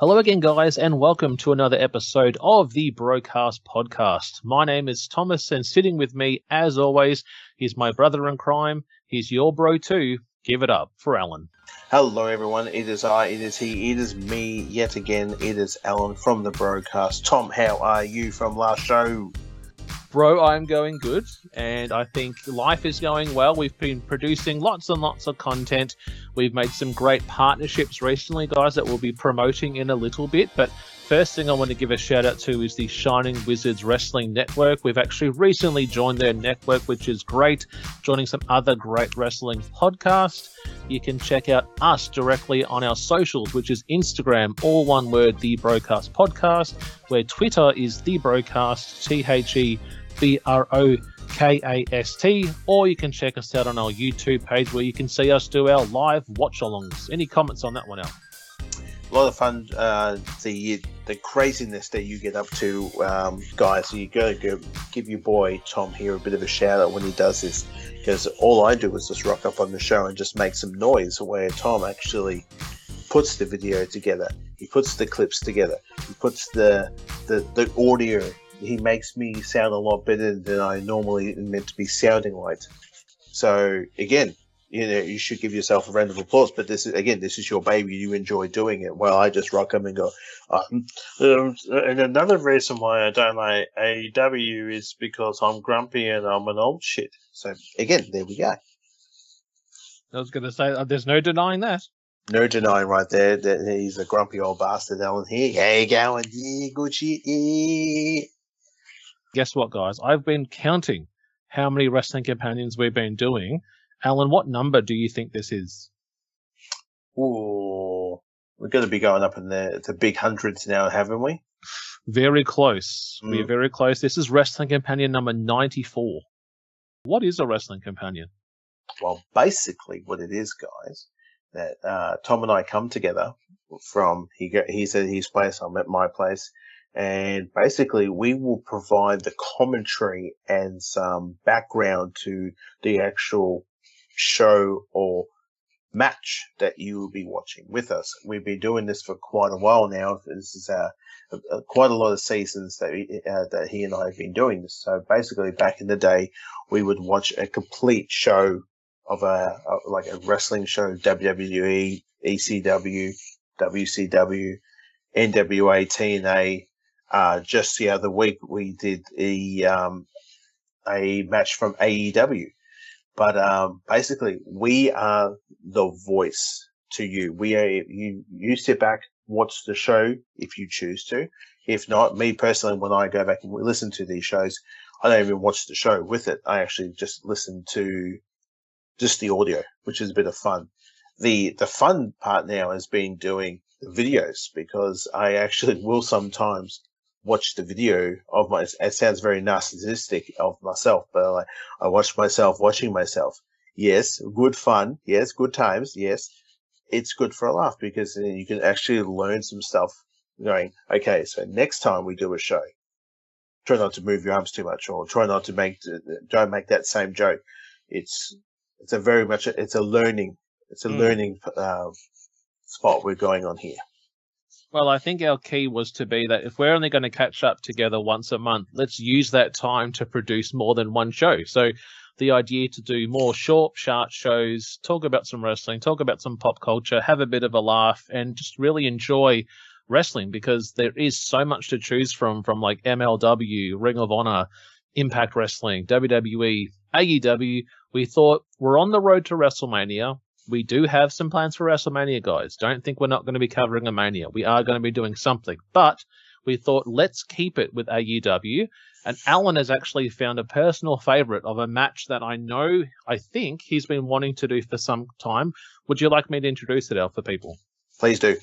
Hello again, guys, and welcome to another episode of the Brokast Podcast. My name is Thomas, and sitting with me, as always, is my brother in crime. He's your bro too. Give it up for Alan. Hello, everyone. It is I, it is he, it is me yet again. It is Alan from the Brokast. Tom, how are you from last show? Bro, I'm going good, and I think life is going well. We've been producing lots and lots of content. We've made some great partnerships recently, guys, that we'll be promoting in a little bit. But first thing I want to give a shout out to is the Shining Wizards Wrestling Network. We've actually recently joined their network, which is great, joining some other great wrestling podcasts. You can check out us directly on our socials, which is Instagram, all one word, The Brokast Podcast, where Twitter is The Brokast, T H E B R O K A S T, or you can check us out on our YouTube page where you can see us do our live watch alongs. Any comments on that one, Al? A lot of fun. Uh, the the craziness that you get up to, um, guys. You gotta go, give your boy Tom here a bit of a shout out when he does this, because all I do is just rock up on the show and just make some noise. Where Tom actually puts the video together, he puts the clips together, he puts the the, the audio he makes me sound a lot better than I normally am meant to be sounding like. So again, you know, you should give yourself a round of applause. But this is again, this is your baby. You enjoy doing it. Well, I just rock him and go. Um, um, and another reason why I don't like AEW is because I'm grumpy and I'm an old shit. So again, there we go. I was going to say, uh, there's no denying that. No denying right there that he's a grumpy old bastard, Alan. Here, how you going? Yeah, good shit. Yeah guess what, guys? I've been counting how many wrestling companions we've been doing. Alan, what number do you think this is? Ooh, we're going to be going up in the, the big hundreds now, haven't we? Very close. Mm. We're very close. This is wrestling companion number 94. What is a wrestling companion? Well, basically, what it is, guys, that uh, Tom and I come together from he go, he's at his place, I'm at my place, and basically we will provide the commentary and some background to the actual show or match that you will be watching with us. We've been doing this for quite a while now. This is uh, quite a lot of seasons that we, uh, that he and I have been doing this. So basically, back in the day, we would watch a complete show of a, a like a wrestling show, WWE, ECW, WCW, NWA, TNA, uh, just the other week, we did a um, a match from AEW. But um, basically, we are the voice to you. We are you. You sit back, watch the show if you choose to. If not, me personally, when I go back and listen to these shows, I don't even watch the show with it. I actually just listen to just the audio, which is a bit of fun. The the fun part now has been doing the videos because I actually will sometimes watch the video of my. It sounds very narcissistic of myself, but I, I watch myself watching myself. yes. Good fun, yes. Good times, yes. It's good for a laugh because you can actually learn some stuff. Going, okay, so next time we do a show, try not to move your arms too much, or try not to make don't make that same joke. It's it's a very much it's a learning it's a Mm. learning uh, spot we're going on here. Well, I think our key was to be that if we're only going to catch up together once a month, let's use that time to produce more than one show. So the idea to do more short, sharp shows, talk about some wrestling, talk about some pop culture, have a bit of a laugh, and just really enjoy wrestling because there is so much to choose from from like MLW, Ring of Honor, Impact Wrestling, WWE, AEW. We thought we're on the road to WrestleMania. We do have some plans for WrestleMania, guys. Don't think we're not going to be covering a Mania. We are going to be doing something, but we thought let's keep it with AEW. And Alan has actually found a personal favorite of a match that I know, I think he's been wanting to do for some time. Would you like me to introduce it, Al, for people? Please do.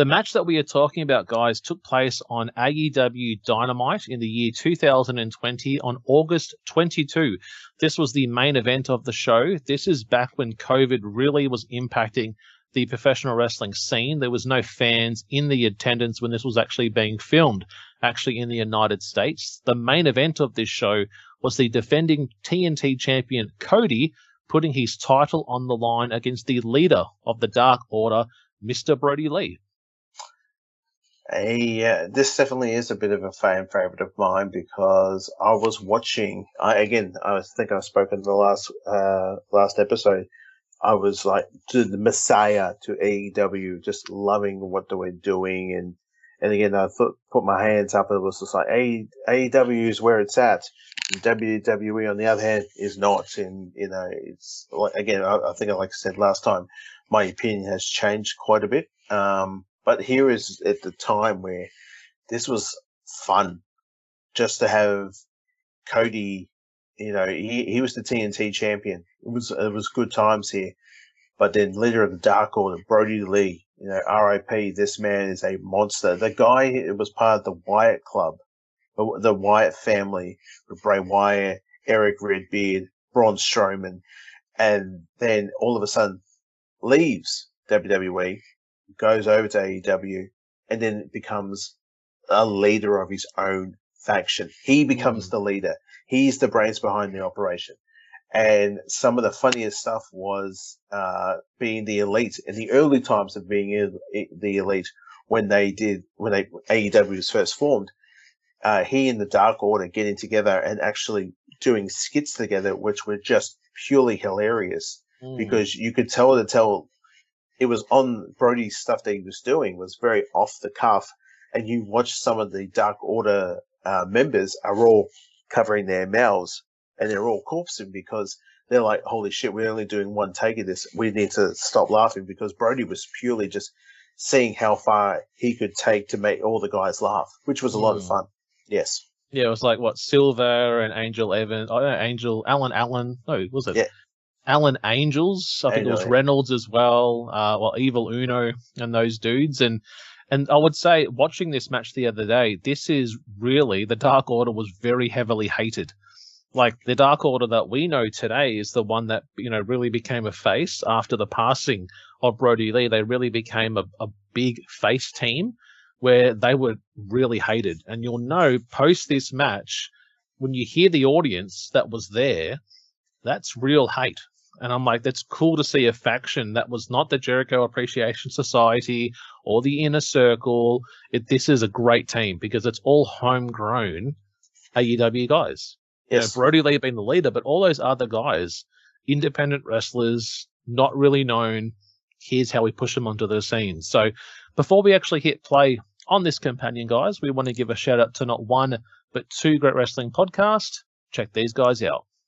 The match that we are talking about, guys, took place on AEW Dynamite in the year 2020 on August 22. This was the main event of the show. This is back when COVID really was impacting the professional wrestling scene. There was no fans in the attendance when this was actually being filmed, actually in the United States. The main event of this show was the defending TNT champion Cody putting his title on the line against the leader of the Dark Order, Mr. Brodie Lee. Uh, this definitely is a bit of a fan favorite of mine because I was watching. I again, I think I spoke in the last uh, last episode. I was like to the Messiah to AEW, just loving what they were doing, and and again, I thought put my hands up. It was just like A, AEW is where it's at. WWE, on the other hand, is not. And you know, it's again, I, I think, like I said last time, my opinion has changed quite a bit. Um, but here is at the time where this was fun, just to have Cody. You know, he, he was the TNT champion. It was it was good times here. But then leader of the Dark Order, Brodie Lee. You know, R.I.P. This man is a monster. The guy it was part of the Wyatt Club, the Wyatt family with Bray Wyatt, Eric Redbeard, Braun Strowman, and then all of a sudden leaves WWE, goes over to AEW, and then becomes a leader of his own faction. He becomes the leader. He's the brains behind the operation. And some of the funniest stuff was uh, being the elite in the early times of being il- the elite when they did when they AEW was first formed. Uh, he and the Dark Order getting together and actually doing skits together, which were just purely hilarious Mm. because you could tell the tell it was on Brodie's stuff that he was doing was very off the cuff, and you watch some of the Dark Order uh, members are all covering their mouths and they're all corpsing because they're like, "Holy shit, we're only doing one take of this. We need to stop laughing." Because Brodie was purely just seeing how far he could take to make all the guys laugh, which was a lot of Mm. fun. Yes, Yeah, it was like what Silver and Angel Evans. Oh, Angel Alan Allen. No, was it? Yeah. Alan Angels. I think it was. Reynolds as well. Uh, well, Evil Uno and those dudes. And and I would say watching this match the other day, this is really the Dark Order was very heavily hated. Like the Dark Order that we know today is the one that you know really became a face after the passing of Brodie Lee. They really became a, a big face team where they were really hated. And you'll know post this match, when you hear the audience that was there, that's real hate. And I'm like, that's cool to see a faction that was not the Jericho Appreciation Society or the Inner Circle. It, this is a great team because it's all homegrown AEW guys. You know, yes, Brodie Lee being the leader, but all those other guys, independent wrestlers, not really known. Here's how we push them onto the scene. So before we actually hit play on this companion, guys, we want to give a shout out to not one, but two great wrestling podcasts. Check these guys out.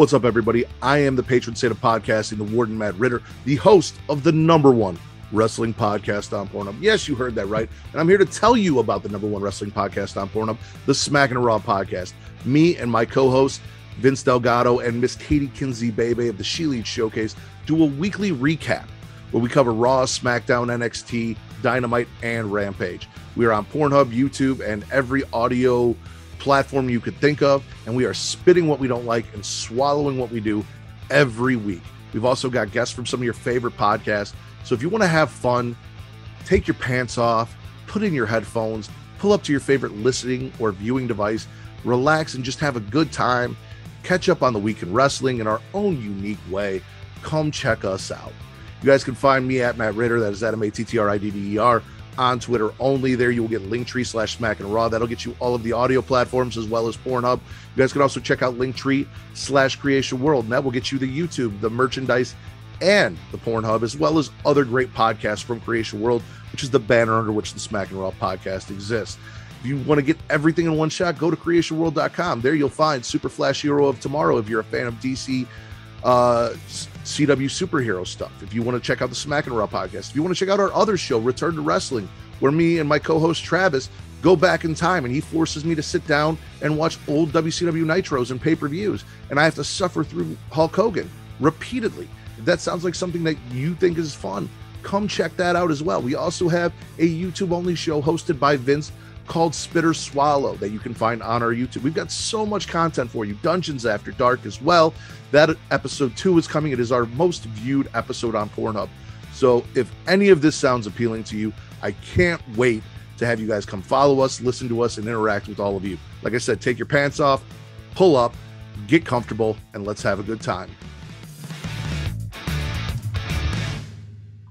What's up, everybody? I am the patron saint of podcasting, the Warden Matt Ridder, the host of the number one wrestling podcast on Pornhub. Yes, you heard that right. And I'm here to tell you about the number one wrestling podcast on Pornhub, the Smack and Raw podcast. Me and my co host, Vince Delgado, and Miss Katie Kinsey Bebe of the She Lead Showcase do a weekly recap where we cover Raw, SmackDown, NXT, Dynamite, and Rampage. We are on Pornhub, YouTube, and every audio platform you could think of, and we are spitting what we don't like and swallowing what we do every week. We've also got guests from some of your favorite podcasts. So if you want to have fun, take your pants off, put in your headphones, pull up to your favorite listening or viewing device, relax, and just have a good time. Catch up on the week in wrestling in our own unique way. Come check us out. You guys can find me at Matt Ridder. That is at M A T T R I D D E R on Twitter only. There you will get Linktree slash Smack and Raw. That'll get you all of the audio platforms as well as Pornhub. You guys can also check out Linktree slash Creation World, and that will get you the YouTube, the merchandise, and the Pornhub, as well as other great podcasts from Creation World, which is the banner under which the Smack and Raw podcast exists. If you want to get everything in one shot, go to creationworld.com. There you'll find Super Flash Hero of Tomorrow if you're a fan of DC uh, CW superhero stuff. If you want to check out the Smack and Raw podcast, if you want to check out our other show, Return to Wrestling, where me and my co-host Travis go back in time and he forces me to sit down and watch old WCW Nitros and pay-per-views, and I have to suffer through Hulk Hogan repeatedly. If that sounds like something that you think is fun, come check that out as well. We also have a YouTube-only show hosted by Vince called Spitter Swallow that you can find on our YouTube. We've got so much content for you. Dungeons After Dark as well. That episode two is coming. It is our most viewed episode on Pornhub. So if any of this sounds appealing to you, I can't wait to have you guys come follow us, listen to us, and interact with all of you. Like I said, take your pants off, pull up, get comfortable, and let's have a good time.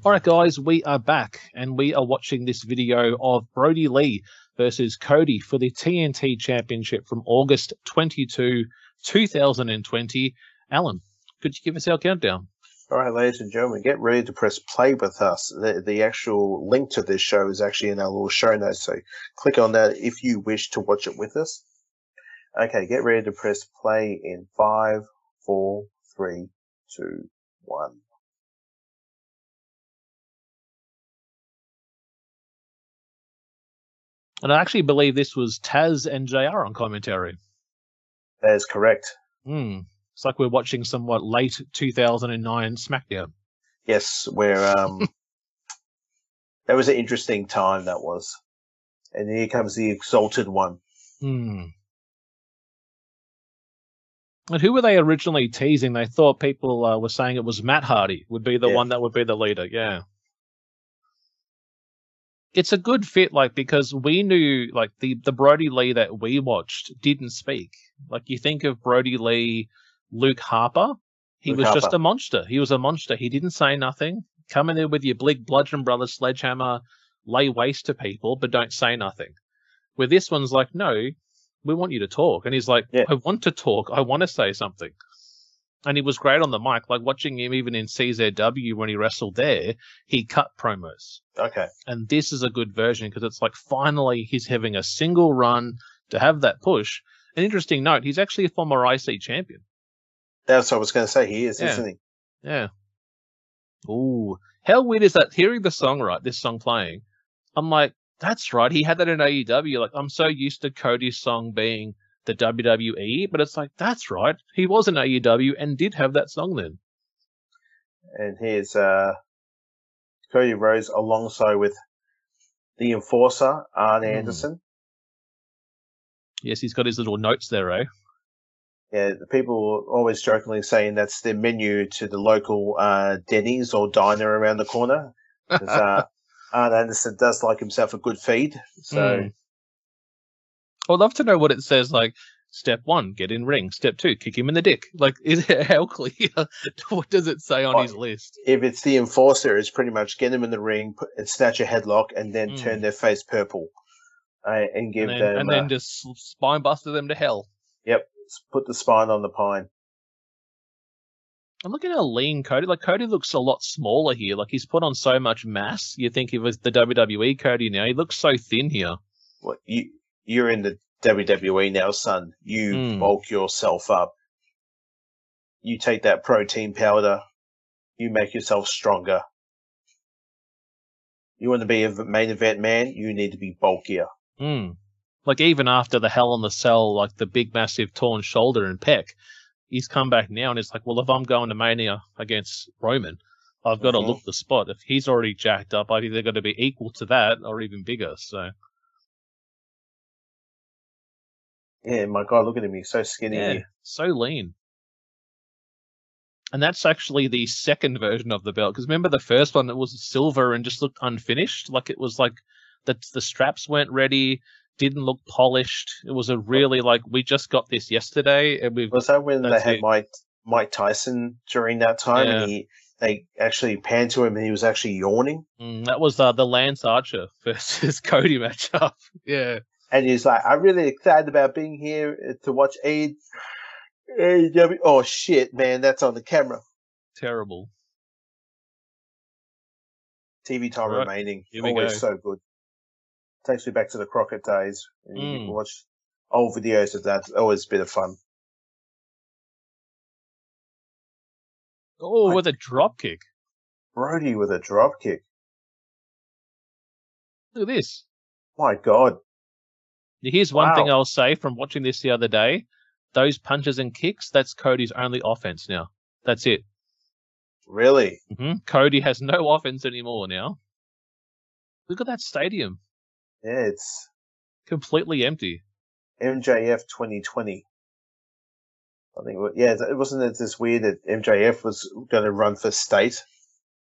All right, guys, we are back and we are watching this video of Brodie Lee versus Cody for the TNT Championship from August 22, 2020. Alan, could you give us our countdown? All right, ladies and gentlemen, get ready to press play with us. The, the actual link to this show is actually in our little show notes, so click on that if you wish to watch it with us. Okay, get ready to press play in five, four, three, two, one. And I actually believe this was Taz and JR on commentary. That is correct. Hmm. It's like we're watching somewhat late 2009 SmackDown. Yes, where um, that was an interesting time. That was, and here comes the exalted one. Hmm. And who were they originally teasing? They thought people uh, were saying it was Matt Hardy would be the Yeah. one that would be the leader. Yeah. It's a good fit, like because we knew, like the the Brodie Lee that we watched didn't speak. Like you think of Brodie Lee, Luke Harper, he Luke was just a monster. He was a monster. He didn't say nothing. Come in there with your big bludgeon brother sledgehammer, lay waste to people, but don't say nothing. Where this one's like, no, we want you to talk. And he's like, Yeah. I want to talk. I want to say something. And he was great on the mic. Like watching him even in CZW when he wrestled there, he cut promos. Okay, And this is a good version because it's like finally he's having a single run to have that push. An interesting note, he's actually a former IC champion. that's what I was going to say. He is, Yeah. isn't he? Yeah. Ooh. How weird is that? Hearing the song, right? This song playing, I'm like, that's right. He had that in AEW. Like, I'm so used to Cody's song being the WWE, but it's like, that's right. He was in AEW and did have that song then. And here's uh, Cody Rhodes alongside with the enforcer Arn Hmm. Anderson. Yes, he's got his little notes there, eh? Yeah, the people always jokingly saying that's the menu to the local uh, Denny's or diner around the corner. uh, Arn Anderson does like himself a good feed. So Mm. I'd love to know what it says. Like, step one, get in ring. Step two, kick him in the dick. Like, is it how clear? what does it say on Oh, his list? if it's the enforcer, it's pretty much get them in the ring put, and snatch a headlock and then Mm. turn their face purple uh, and give And then, them and then uh, just spine buster them to hell. yep, put the spine on the pine. And look at how lean Cody. Like Cody looks a lot smaller here. Like he's put on so much mass. You think he was the WWE Cody now. He looks so thin here. What you you're in the WWE now, son. You Mm. bulk yourself up. you take that protein powder, you make yourself stronger. You want to be a main event man, you need to be bulkier. Mm. Like even after the Hell in the Cell, like the big massive torn shoulder and pec, he's come back now and it's like, well, if I'm going to Mania against Roman, I've got Mhm. to look the spot. If he's already jacked up, I've either got to be equal to that or even bigger. So Yeah, my God, look at him, he's so skinny. yeah, so lean. And that's actually the second version of the belt. Because remember the first one, it was silver and just looked unfinished. Like it was like the the straps weren't ready, didn't look polished. It was a really like we just got this yesterday, and we've Was that when they had it. Mike Mike Tyson during that time, Yeah. and he they actually panned to him, and he was actually yawning, Mm, that was uh, the Lance Archer versus Cody matchup. Yeah. And he's like, "I'm really excited about being here uh, to watch A- AEW." Oh shit, man, that's on the camera. Terrible. TV time Right. remaining, always go. so good. Takes me back to the Crockett days. And you Mm. can watch old videos of that. Always a bit of fun. Oh, I- with a drop kick. Brody with a drop kick. Look at this. My God, Here's one thing I'll say from watching this the other day. Those punches and kicks, that's Cody's only offense now. That's it. really? hmm Cody has no offense anymore now. Look at that stadium. Yeah, it's Completely empty. MJF 2020. I think, yeah, it wasn't it this weird that MJF was going to run for state.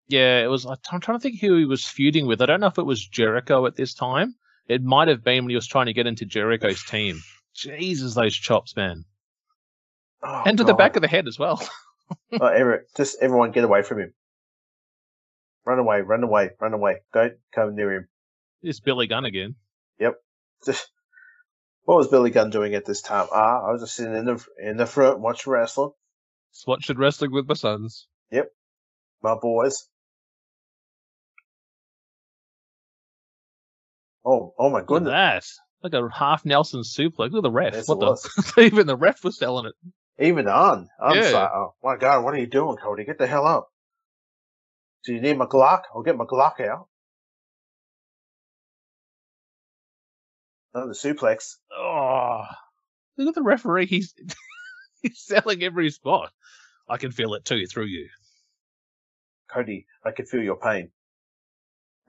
Yeah, it was. I'm trying to think who he was feuding with. I don't know if it was Jericho at this time. It might have been when he was trying to get into Jericho's team. Jesus, those chops, man. Oh, and to the back of the head as well. Oh, just everyone get away from him. Run away, run away, run away. Don't come near him. It's Billy Gunn again. Yep. what was Billy Gunn doing at this time? Ah, I was just sitting in the in the front watching wrestling. Just watching wrestling with my sons. Yep. My boys. Oh, oh my Look at goodness! that. Like a half Nelson suplex. Look at the ref. Yes, what the? Even the ref was selling it. Even on, I'm Yeah. like, oh my god, what are you doing, Cody? Get the hell up! Do you need my Glock? I'll get my Glock out. Oh, the suplex. Oh, look at the referee. He's he's selling every spot. I can feel it too through you. Cody, I can feel your pain.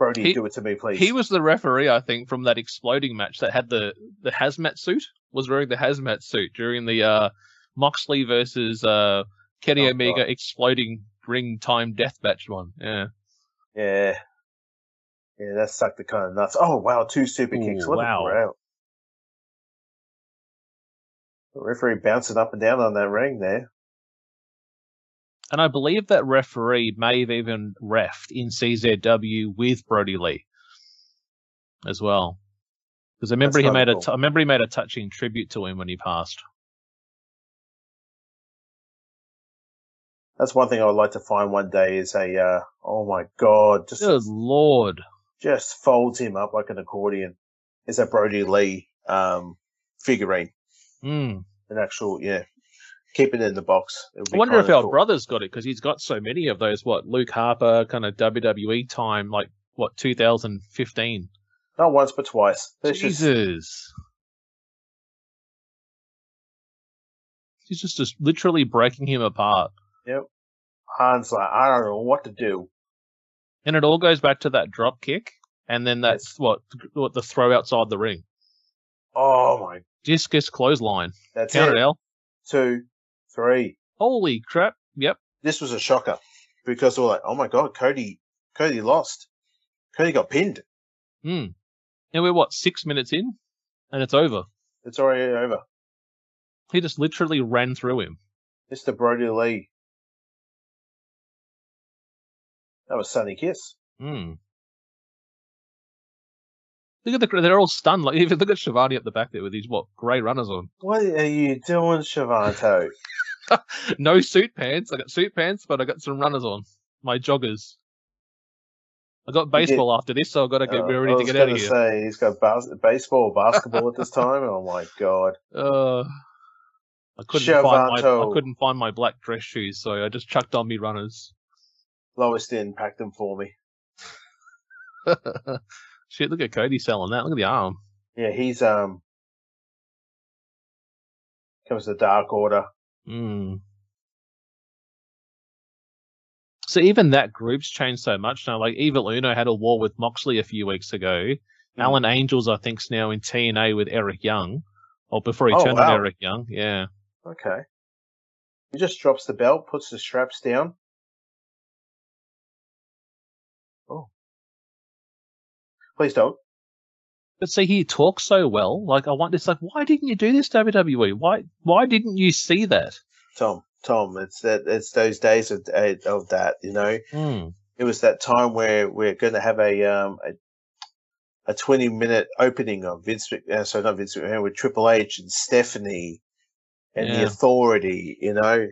Brodie, He- do it to me, please. He was the referee, I think, from that exploding match that had the the hazmat suit. Was wearing the hazmat suit during the uh, Moxley versus uh, Kenny Oh, Omega God. exploding ring time death match one. Yeah. Yeah. Yeah, that sucked the kind of nuts. Oh, wow, two super kicks. Ooh, What wow. a. The referee bouncing up and down on that ring there. And I believe that referee may have even refed in CZW with Brodie Lee as well. Because I remember That's he made a cool. I remember he made a touching tribute to him when he passed. That's one thing I would like to find one day is a, uh, oh my god, just, Good lord. just folds him up like an accordion. Is a Brodie Lee, um, figurine. Mm. An actual, yeah. Keep it in the box. I wonder if our cool. brother's got it because he's got so many of those. What Luke Harper kind of WWE time, like what 2015. Not once, but twice. There's just, Jesus. He's just, just literally breaking him apart. Yep. Han's like, I don't know what to do. And it all goes back to that drop kick. And then that's what, what the throw outside the ring. Oh my, Discus clothesline. that's Count it. it out. Two, three. Holy crap. Yep. this was a shocker because we're like, oh my god, Cody, Cody lost. Cody got pinned. Hmm. And we're what, six minutes in? And it's over. It's already over. He just literally ran through him. Mr. Brodie Lee. That was Sonny Kiss. Hmm. Look at the, they're all stunned. Like, even look at Shivani up the back there with these, what, grey runners on. What are you doing, Shavanto? No suit pants. I got suit pants, but I got some runners on. My joggers. I got baseball after this, so I've got to get Uh, ready to get out of here. say he's got bas- baseball, basketball at this time. Oh my god! Uh, I couldn't find my I couldn't find my black dress shoes, so I just chucked on me runners. Lowest in, packed them for me. Shit, look at Cody selling that. Look at the arm. Yeah, he's um comes the Dark Order. Mm. So even that group's changed so much now. Like Evil Uno had a war with Moxley a few weeks ago. Hmm. Alan Angels, I think, is now in TNA with Eric Young, or before he Oh, turned on. Eric Young. Yeah. Okay. He just drops the belt, puts the straps down. Oh. Please don't. But see, he talks so well. Like I want, this. like, why didn't you do this, WWE? Why, why didn't you see that? Tom, Tom, it's that it's those days of of that, you know. Mm. It was that time where we're going to have a um a, a twenty minute opening of Vince, uh, so not Vince McMahon with Triple H and Stephanie and the Authority, you know.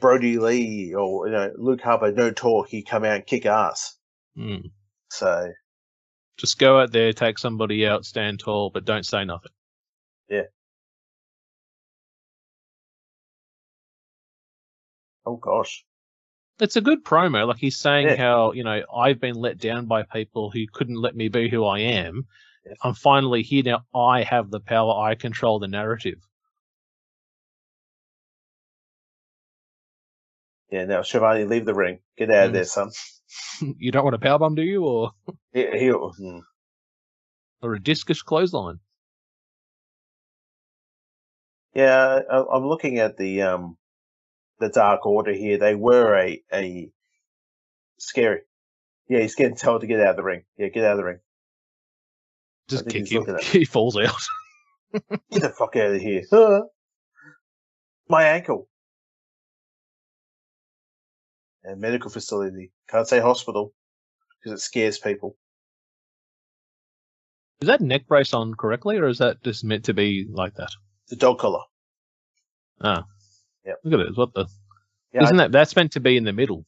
Brodie Lee or you know Luke Harper, no talk, he come out and kick ass. Mm. So Just go out there, take somebody out, stand tall, but don't say nothing. Yeah. Oh gosh, It's a good promo. Like he's saying Yeah. how, you know, I've been let down by people who couldn't let me be who I am. Yeah. I'm finally here now. I have the power. I control the narrative. yeah. Now Shivani, leave the ring, get out of Mm. there, son. you don't want a powerbomb, do you? Or, He, he, hmm. or a discus clothesline? Yeah, I, I'm looking at the um the Dark Order here. They were a a scary. Yeah, he's getting told to get out of the ring. Yeah, get out of the ring. Just kick him. He falls out. Get the fuck out of here. Huh? My ankle. A medical facility. Can't say hospital because it scares people. Is that neck brace on correctly, or is that just meant to be like that? The dog collar. Ah. Yep. Look at it. What the? Yeah, Isn't I- that that's meant to be in the middle?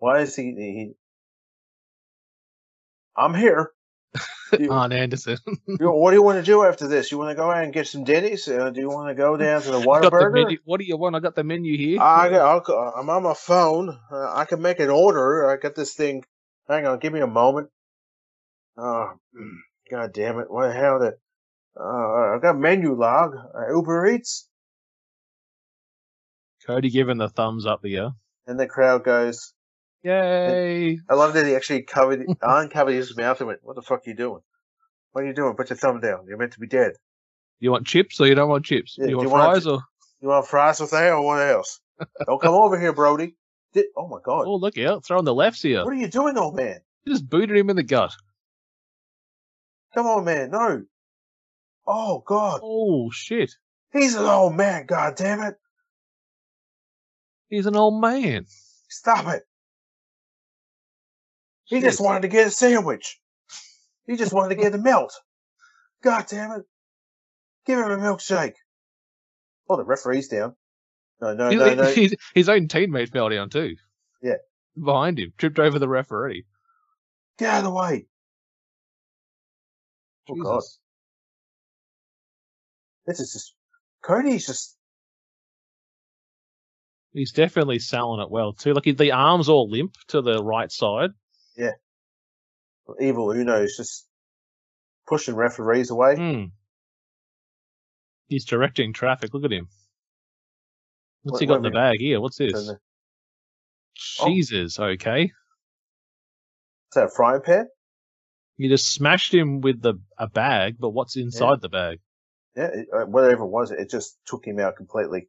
why is he, he? I'm here. You- Arn Anderson. What do you want to do after this? You want to go out and get some Denny's? Uh, do you want to go down to the the What do you want? I got the menu here. I got, I'll, I'm on my phone. Uh, I can make an order. I got this thing. Hang on, give me a moment. Oh, God damn it! What the hell? The, uh, I got menu log. Uh, Uber Eats, Cody giving the thumbs up here. and the crowd goes. Yay! I love that he actually covered, uncovered his mouth and went, "What the fuck are you doing? What are you doing? Put your thumb down. You're meant to be dead. You want chips or you don't want chips? Yeah, you want you want fries or? You want fries with that or what else? Don't come over here, Brodie. Oh my God! Oh, look out! Throwing the lefts here. What are you doing, old man? You just booted him in the gut. Come on, man. No. Oh God. Oh shit! He's an old man, god damn it. He's an old man. Stop it. He just wanted to get a sandwich. He just wanted to get a melt. God damn it. Give him a milkshake. Oh, the referee's down. No, no, His- no, no. his, his own teammate fell down too. Yeah. Behind him, tripped over the referee. Get out of the way. Oh, God. This is just. Cody's just. He's definitely selling it well too. Like the arms all limp to the right side. Yeah, evil Uno's just pushing referees away. Hmm. He's directing traffic. Look at him. What's Wait- he got in the bag here? What's this? Is that Oh. Jesus. Okay. a frying pan? You just smashed him with the a bag, but what's inside the bag? Yeah, it, uh, whatever it was, it just took him out completely.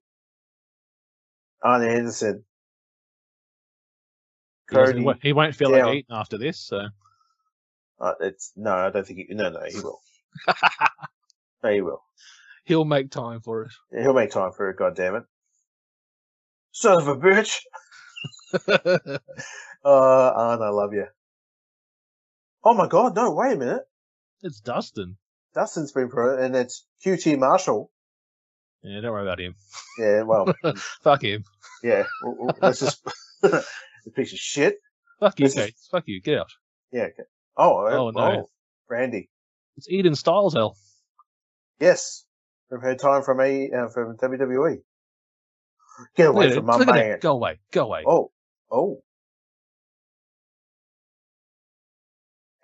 Arn Anderson. He, Cody. he won't feel down. like eating after this. So Uh, it's no, I don't think he. No, no, he will. no, he will. he'll make time for it. Yeah, he'll make time for it. God damn it, son of a bitch! Uh, Arn, I love you. Oh my God, no! Wait a minute. it's Dustin. Dustin's been pro, and it's QT Marshall. Yeah, don't worry about him. Yeah, well, Fuck him. yeah. Let's just a piece of shit. Fuck you, This is- Fuck you. Get out. Yeah. Okay. Oh, Oh, oh, no. Randy. It's Eden Styles, hell. Yes, we've had time from A uh, from WWE. Get away Look from my man! Go away. Go away. Oh, oh.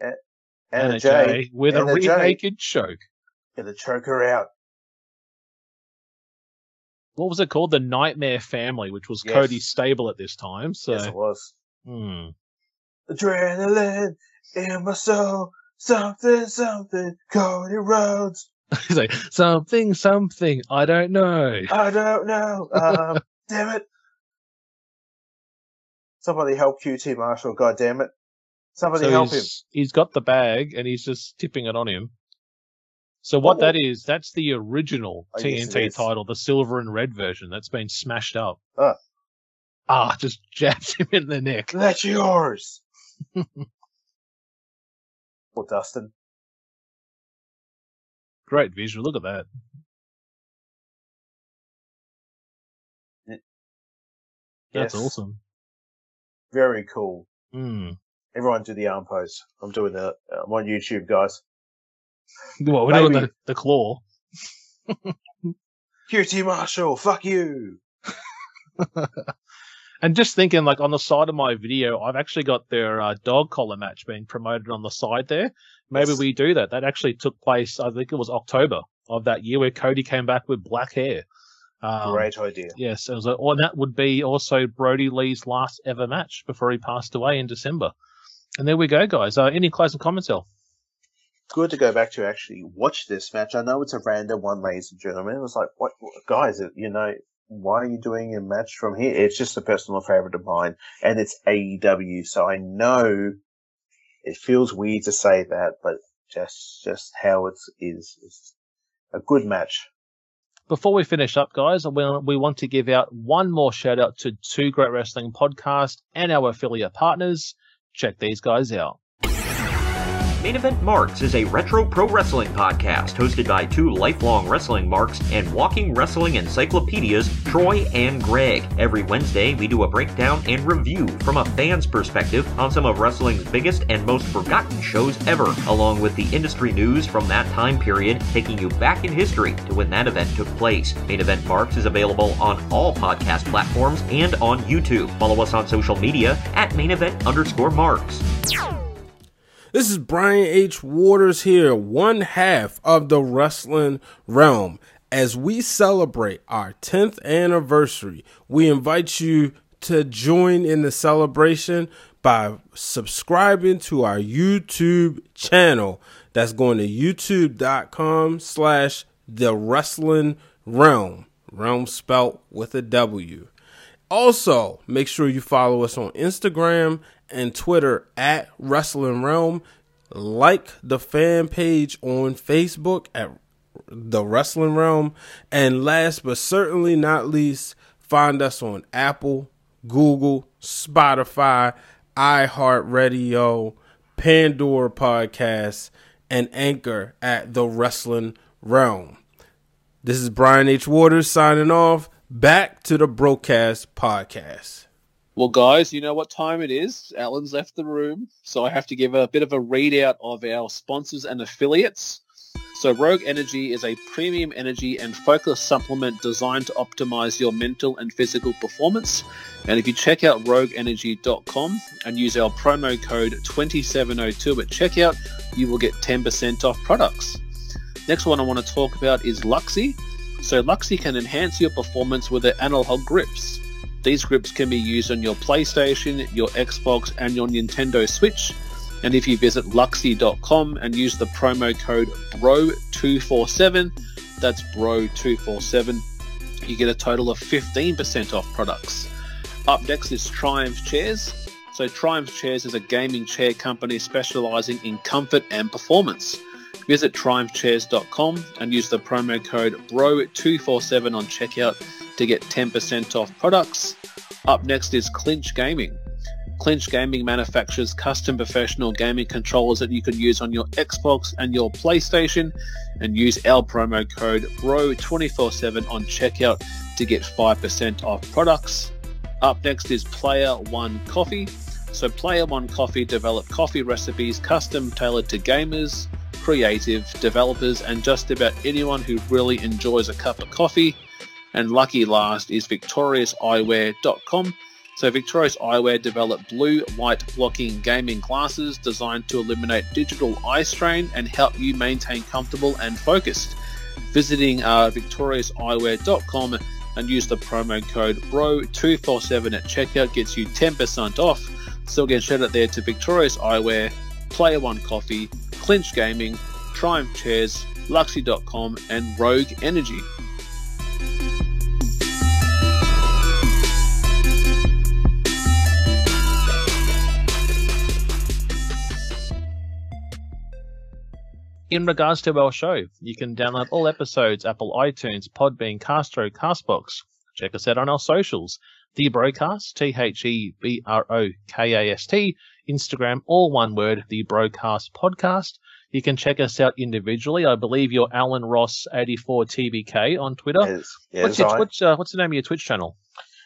A- and Anna a Jay, J with a Anna rear naked choke. gonna choke her out. What was it called? The Nightmare Family, which was Yes. Cody Stable at this time. So, Yes, it was. hmm. Adrenaline in my soul, something, something, Cody Rhodes. He's like, something, something. I don't know. I don't know. Um, damn it. Somebody help QT Marshall, god damn it. Somebody So help him. he's got the bag and he's just tipping it on him. So what that is, that's the original TNT title, the silver and red version. That's been smashed up. Ah. Ah, just jabs him in the neck. That's yours. Poor Dustin. Great visual. Look at that. That's Yes. awesome. Very cool. Hmm. Everyone do the arm pose. I'm doing the, I'm on YouTube, guys. Well, we're doing the, the claw. QT Marshall, fuck you. And just thinking, like on the side of my video, I've actually got their uh, dog collar match being promoted on the side there. Maybe Yes. we do that. That actually took place, I think it was October of that year, where Cody came back with black hair. Um, Great idea. Yes, it was, a, or that would be also Brodie Lee's last ever match before he passed away in December. And there we go, guys. Uh, any closing comments, El? Good to go back to actually watch this match. I know it's a random one, ladies and gentlemen. It was like, what, what guys, you know, why are you doing a match from here? It's just a personal favorite of mine, and it's AEW. So I know it feels weird to say that, but just just how it is, is a good match. Before we finish up, guys, we, we want to give out one more shout out to Two Great Wrestling Podcast and our affiliate partners. Check these guys out. Main Event Marks is a retro pro wrestling podcast hosted by two lifelong wrestling marks and walking wrestling encyclopedias, Troy and Greg. Every Wednesday, we do a breakdown and review from a fan's perspective on some of wrestling's biggest and most forgotten shows ever, along with the industry news from that time period, taking you back in history to when that event took place. Main Event Marks is available on all podcast platforms and on YouTube. Follow us on social media at main event underscore marks. This is Brian H. Waters here, one half of the wrestling realm. As we celebrate our 10th anniversary, we invite you to join in the celebration by subscribing to our YouTube channel. That's going to youtube.com slash the wrestling realm. Realm spelt with a W. Also, make sure you follow us on Instagram and Twitter at Wrestling Realm. Like the fan page on Facebook at The Wrestling Realm. And last but certainly not least, find us on Apple, Google, Spotify, iHeartRadio, Pandora Podcasts, and Anchor at The Wrestling Realm. This is Brian H. Waters signing off. Back to the Brokast Podcast. Well, guys, you know what time it is. Alan's left the room, so I have to give a bit of a readout of our sponsors and affiliates. So, Rogue Energy is a premium energy and focus supplement designed to optimize your mental and physical performance. And if you check out rogueenergy.com and use our promo code 2702 at checkout, you will get 10% off products. Next one I want to talk about is Luxy. So, Luxy can enhance your performance with their analog grips. These grips can be used on your PlayStation, your Xbox, and your Nintendo Switch. And if you visit luxy.com and use the promo code BRO247, that's BRO247, you get a total of 15% off products. Up next is Triumph Chairs. So, Triumph Chairs is a gaming chair company specializing in comfort and performance. Visit triumphchairs.com and use the promo code BRO247 on checkout to get 10% off products. Up next is Clinch Gaming. Clinch Gaming manufactures custom professional gaming controllers that you can use on your Xbox and your PlayStation and use our promo code BRO247 on checkout to get 5% off products. Up next is Player One Coffee. So Player One Coffee develop coffee recipes custom tailored to gamers, creative, developers, and just about anyone who really enjoys a cup of coffee. And lucky last is victoriouseyewear.com. So Victorious Eyewear developed blue light blocking gaming glasses designed to eliminate digital eye strain and help you maintain comfortable and focused. Visiting uh, victoriouseyewear.com and use the promo code BRO247 at checkout gets you 10% off. So again, shout out there to Victorious Eyewear, Player One Coffee, Clinch Gaming, Triumph Chairs, Luxy.com, and Rogue Energy. In regards to our show, you can download all episodes Apple iTunes, Podbean, Castro, Castbox. Check us out on our socials. The Brokast, T H E B R O K A S T, Instagram, all one word, The Brokast Podcast. You can check us out individually. I believe you're Alan Ross 84 TBK on Twitter. Yes, yes, what's, your, what's, uh, what's the name of your Twitch channel?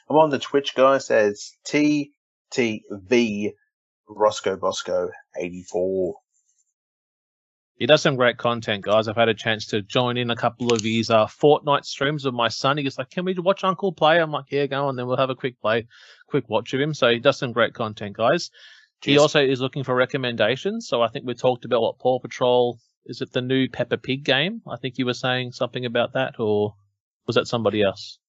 I'm on the Twitch, guys. It's TTV Roscoe Bosco 84. He does some great content, guys. I've had a chance to join in a couple of his uh, Fortnite streams with my son. He's like, "Can we watch Uncle play?" I'm like, "Yeah, go on." Then we'll have a quick play, quick watch of him. So he does some great content, guys. He also is looking for recommendations. So I think we talked about what Paw Patrol is. It the new Peppa Pig game? I think you were saying something about that, or was that somebody else?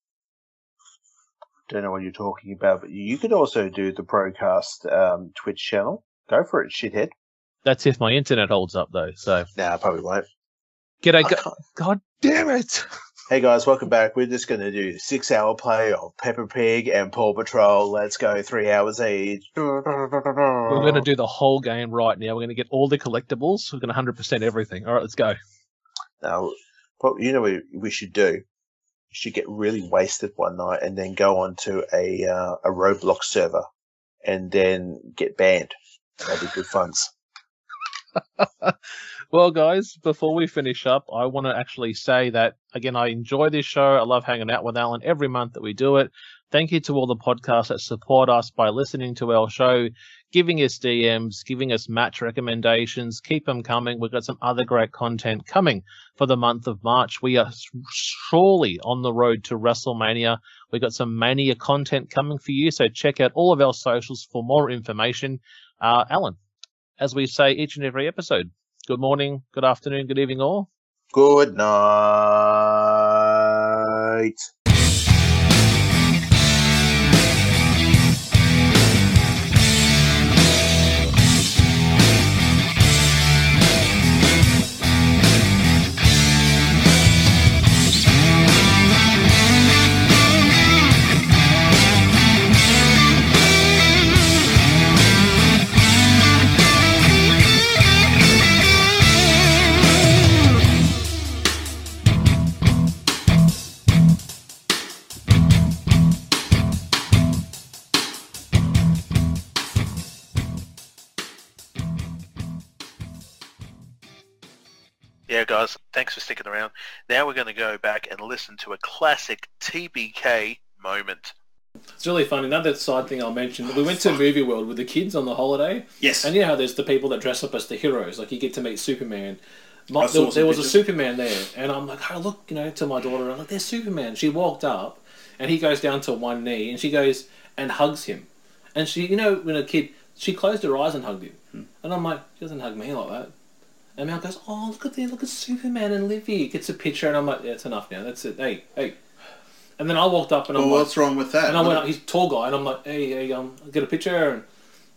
Don't know what you're talking about, but you could also do the Brokast um, Twitch channel. Go for it, shithead. That's if my internet holds up, though. So Nah, I probably won't. g'day, go- can't- God damn it! Hey guys, welcome back. We're just going to do six hour play of Peppa Pig and Paw Patrol. Let's go, three hours each. We're going to do the whole game right now. We're going to get all the collectibles. We're going to 100% everything. All right, let's go. Now, what you know what we should do? We should get really wasted one night and then go onto a uh, a Roblox server and then get banned. That'd be good funs. Well, guys, before we finish up, I want to actually say that again, I enjoy this show. I love hanging out with Alan every month that we do it. Thank you to all the podcasts that support us by listening to our show, giving us DMs, giving us match recommendations. Keep them coming. We've got some other great content coming for the month of March. We are surely on the road to WrestleMania. We've got some Mania content coming for you. So check out all of our socials for more information. Uh, Alan, as we say each and every episode, good morning, good afternoon, good evening, all. Good night. Yeah, guys, thanks for sticking around. Now we're going to go back and listen to a classic TBK moment. It's really funny. Another side thing I'll mention: we went to Movie World with the kids on the holiday. Yes. And you know how there's the people that dress up as the heroes. Like you get to meet Superman. My, there, there was a. Superman there, and I'm like, oh look, you know, to my daughter, I'm like, there's Superman. She walked up, and he goes down to one knee, and she goes and hugs him, and she, you know, when a kid, she closed her eyes and hugged him, Hmm. and I'm like, she doesn't hug me like that. And Mel goes, oh look at the look at Superman and Livy. Gets a picture, and I'm like, yeah, it's enough now. That's it. Hey, hey. And then I walked up, and I'm Well, like, what's wrong with that? and I went up, he's a tall guy, and I'm like, hey, hey, um, get a picture, and,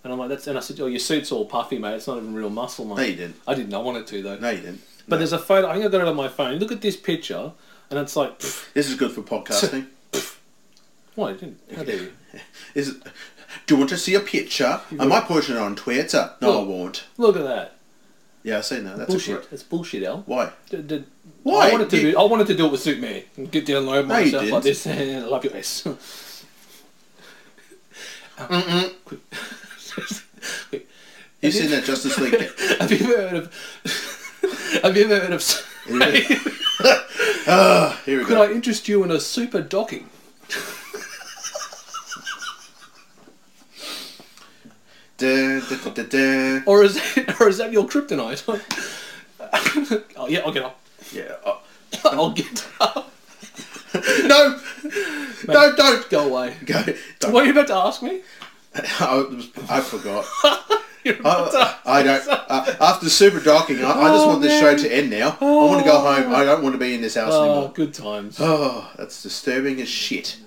and I'm like, that's, and I said, oh, your suit's all puffy, mate. It's not even real muscle, mate. No, you didn't. I didn't. I wanted to though. No, you didn't. But No. there's a photo. I think I got it on my phone. Look at this picture, and it's like, pff, This is good for podcasting. what? Didn't. How dare you? is it, do you want to see a picture? I might it on Twitter. No, I won't. Look at that. Yeah, I see that. That's bullshit. It's bullshit, Al. why? D- d- Why? I wanted to You- do. I wanted to do it with suit me and get down low No, you myself like this. I love your ass. Mm-mm. Quick. You've seen that Justice League? Have you ever heard of? Have you ever heard of? Ah, here we Could go. I interest you in a super docking? Da, da, da. Or is that, or is that your kryptonite? oh yeah, I'll get up. Yeah. uh, I'll get up. no, no, don't Go away. go. Don't. What are you about to ask me? I, I forgot. You're about to I, I don't. Uh, after super docking, I, I just Oh, want this man. show to end now. I want to go home. I don't want to be in this house Oh, anymore. good times. Oh, that's disturbing as shit.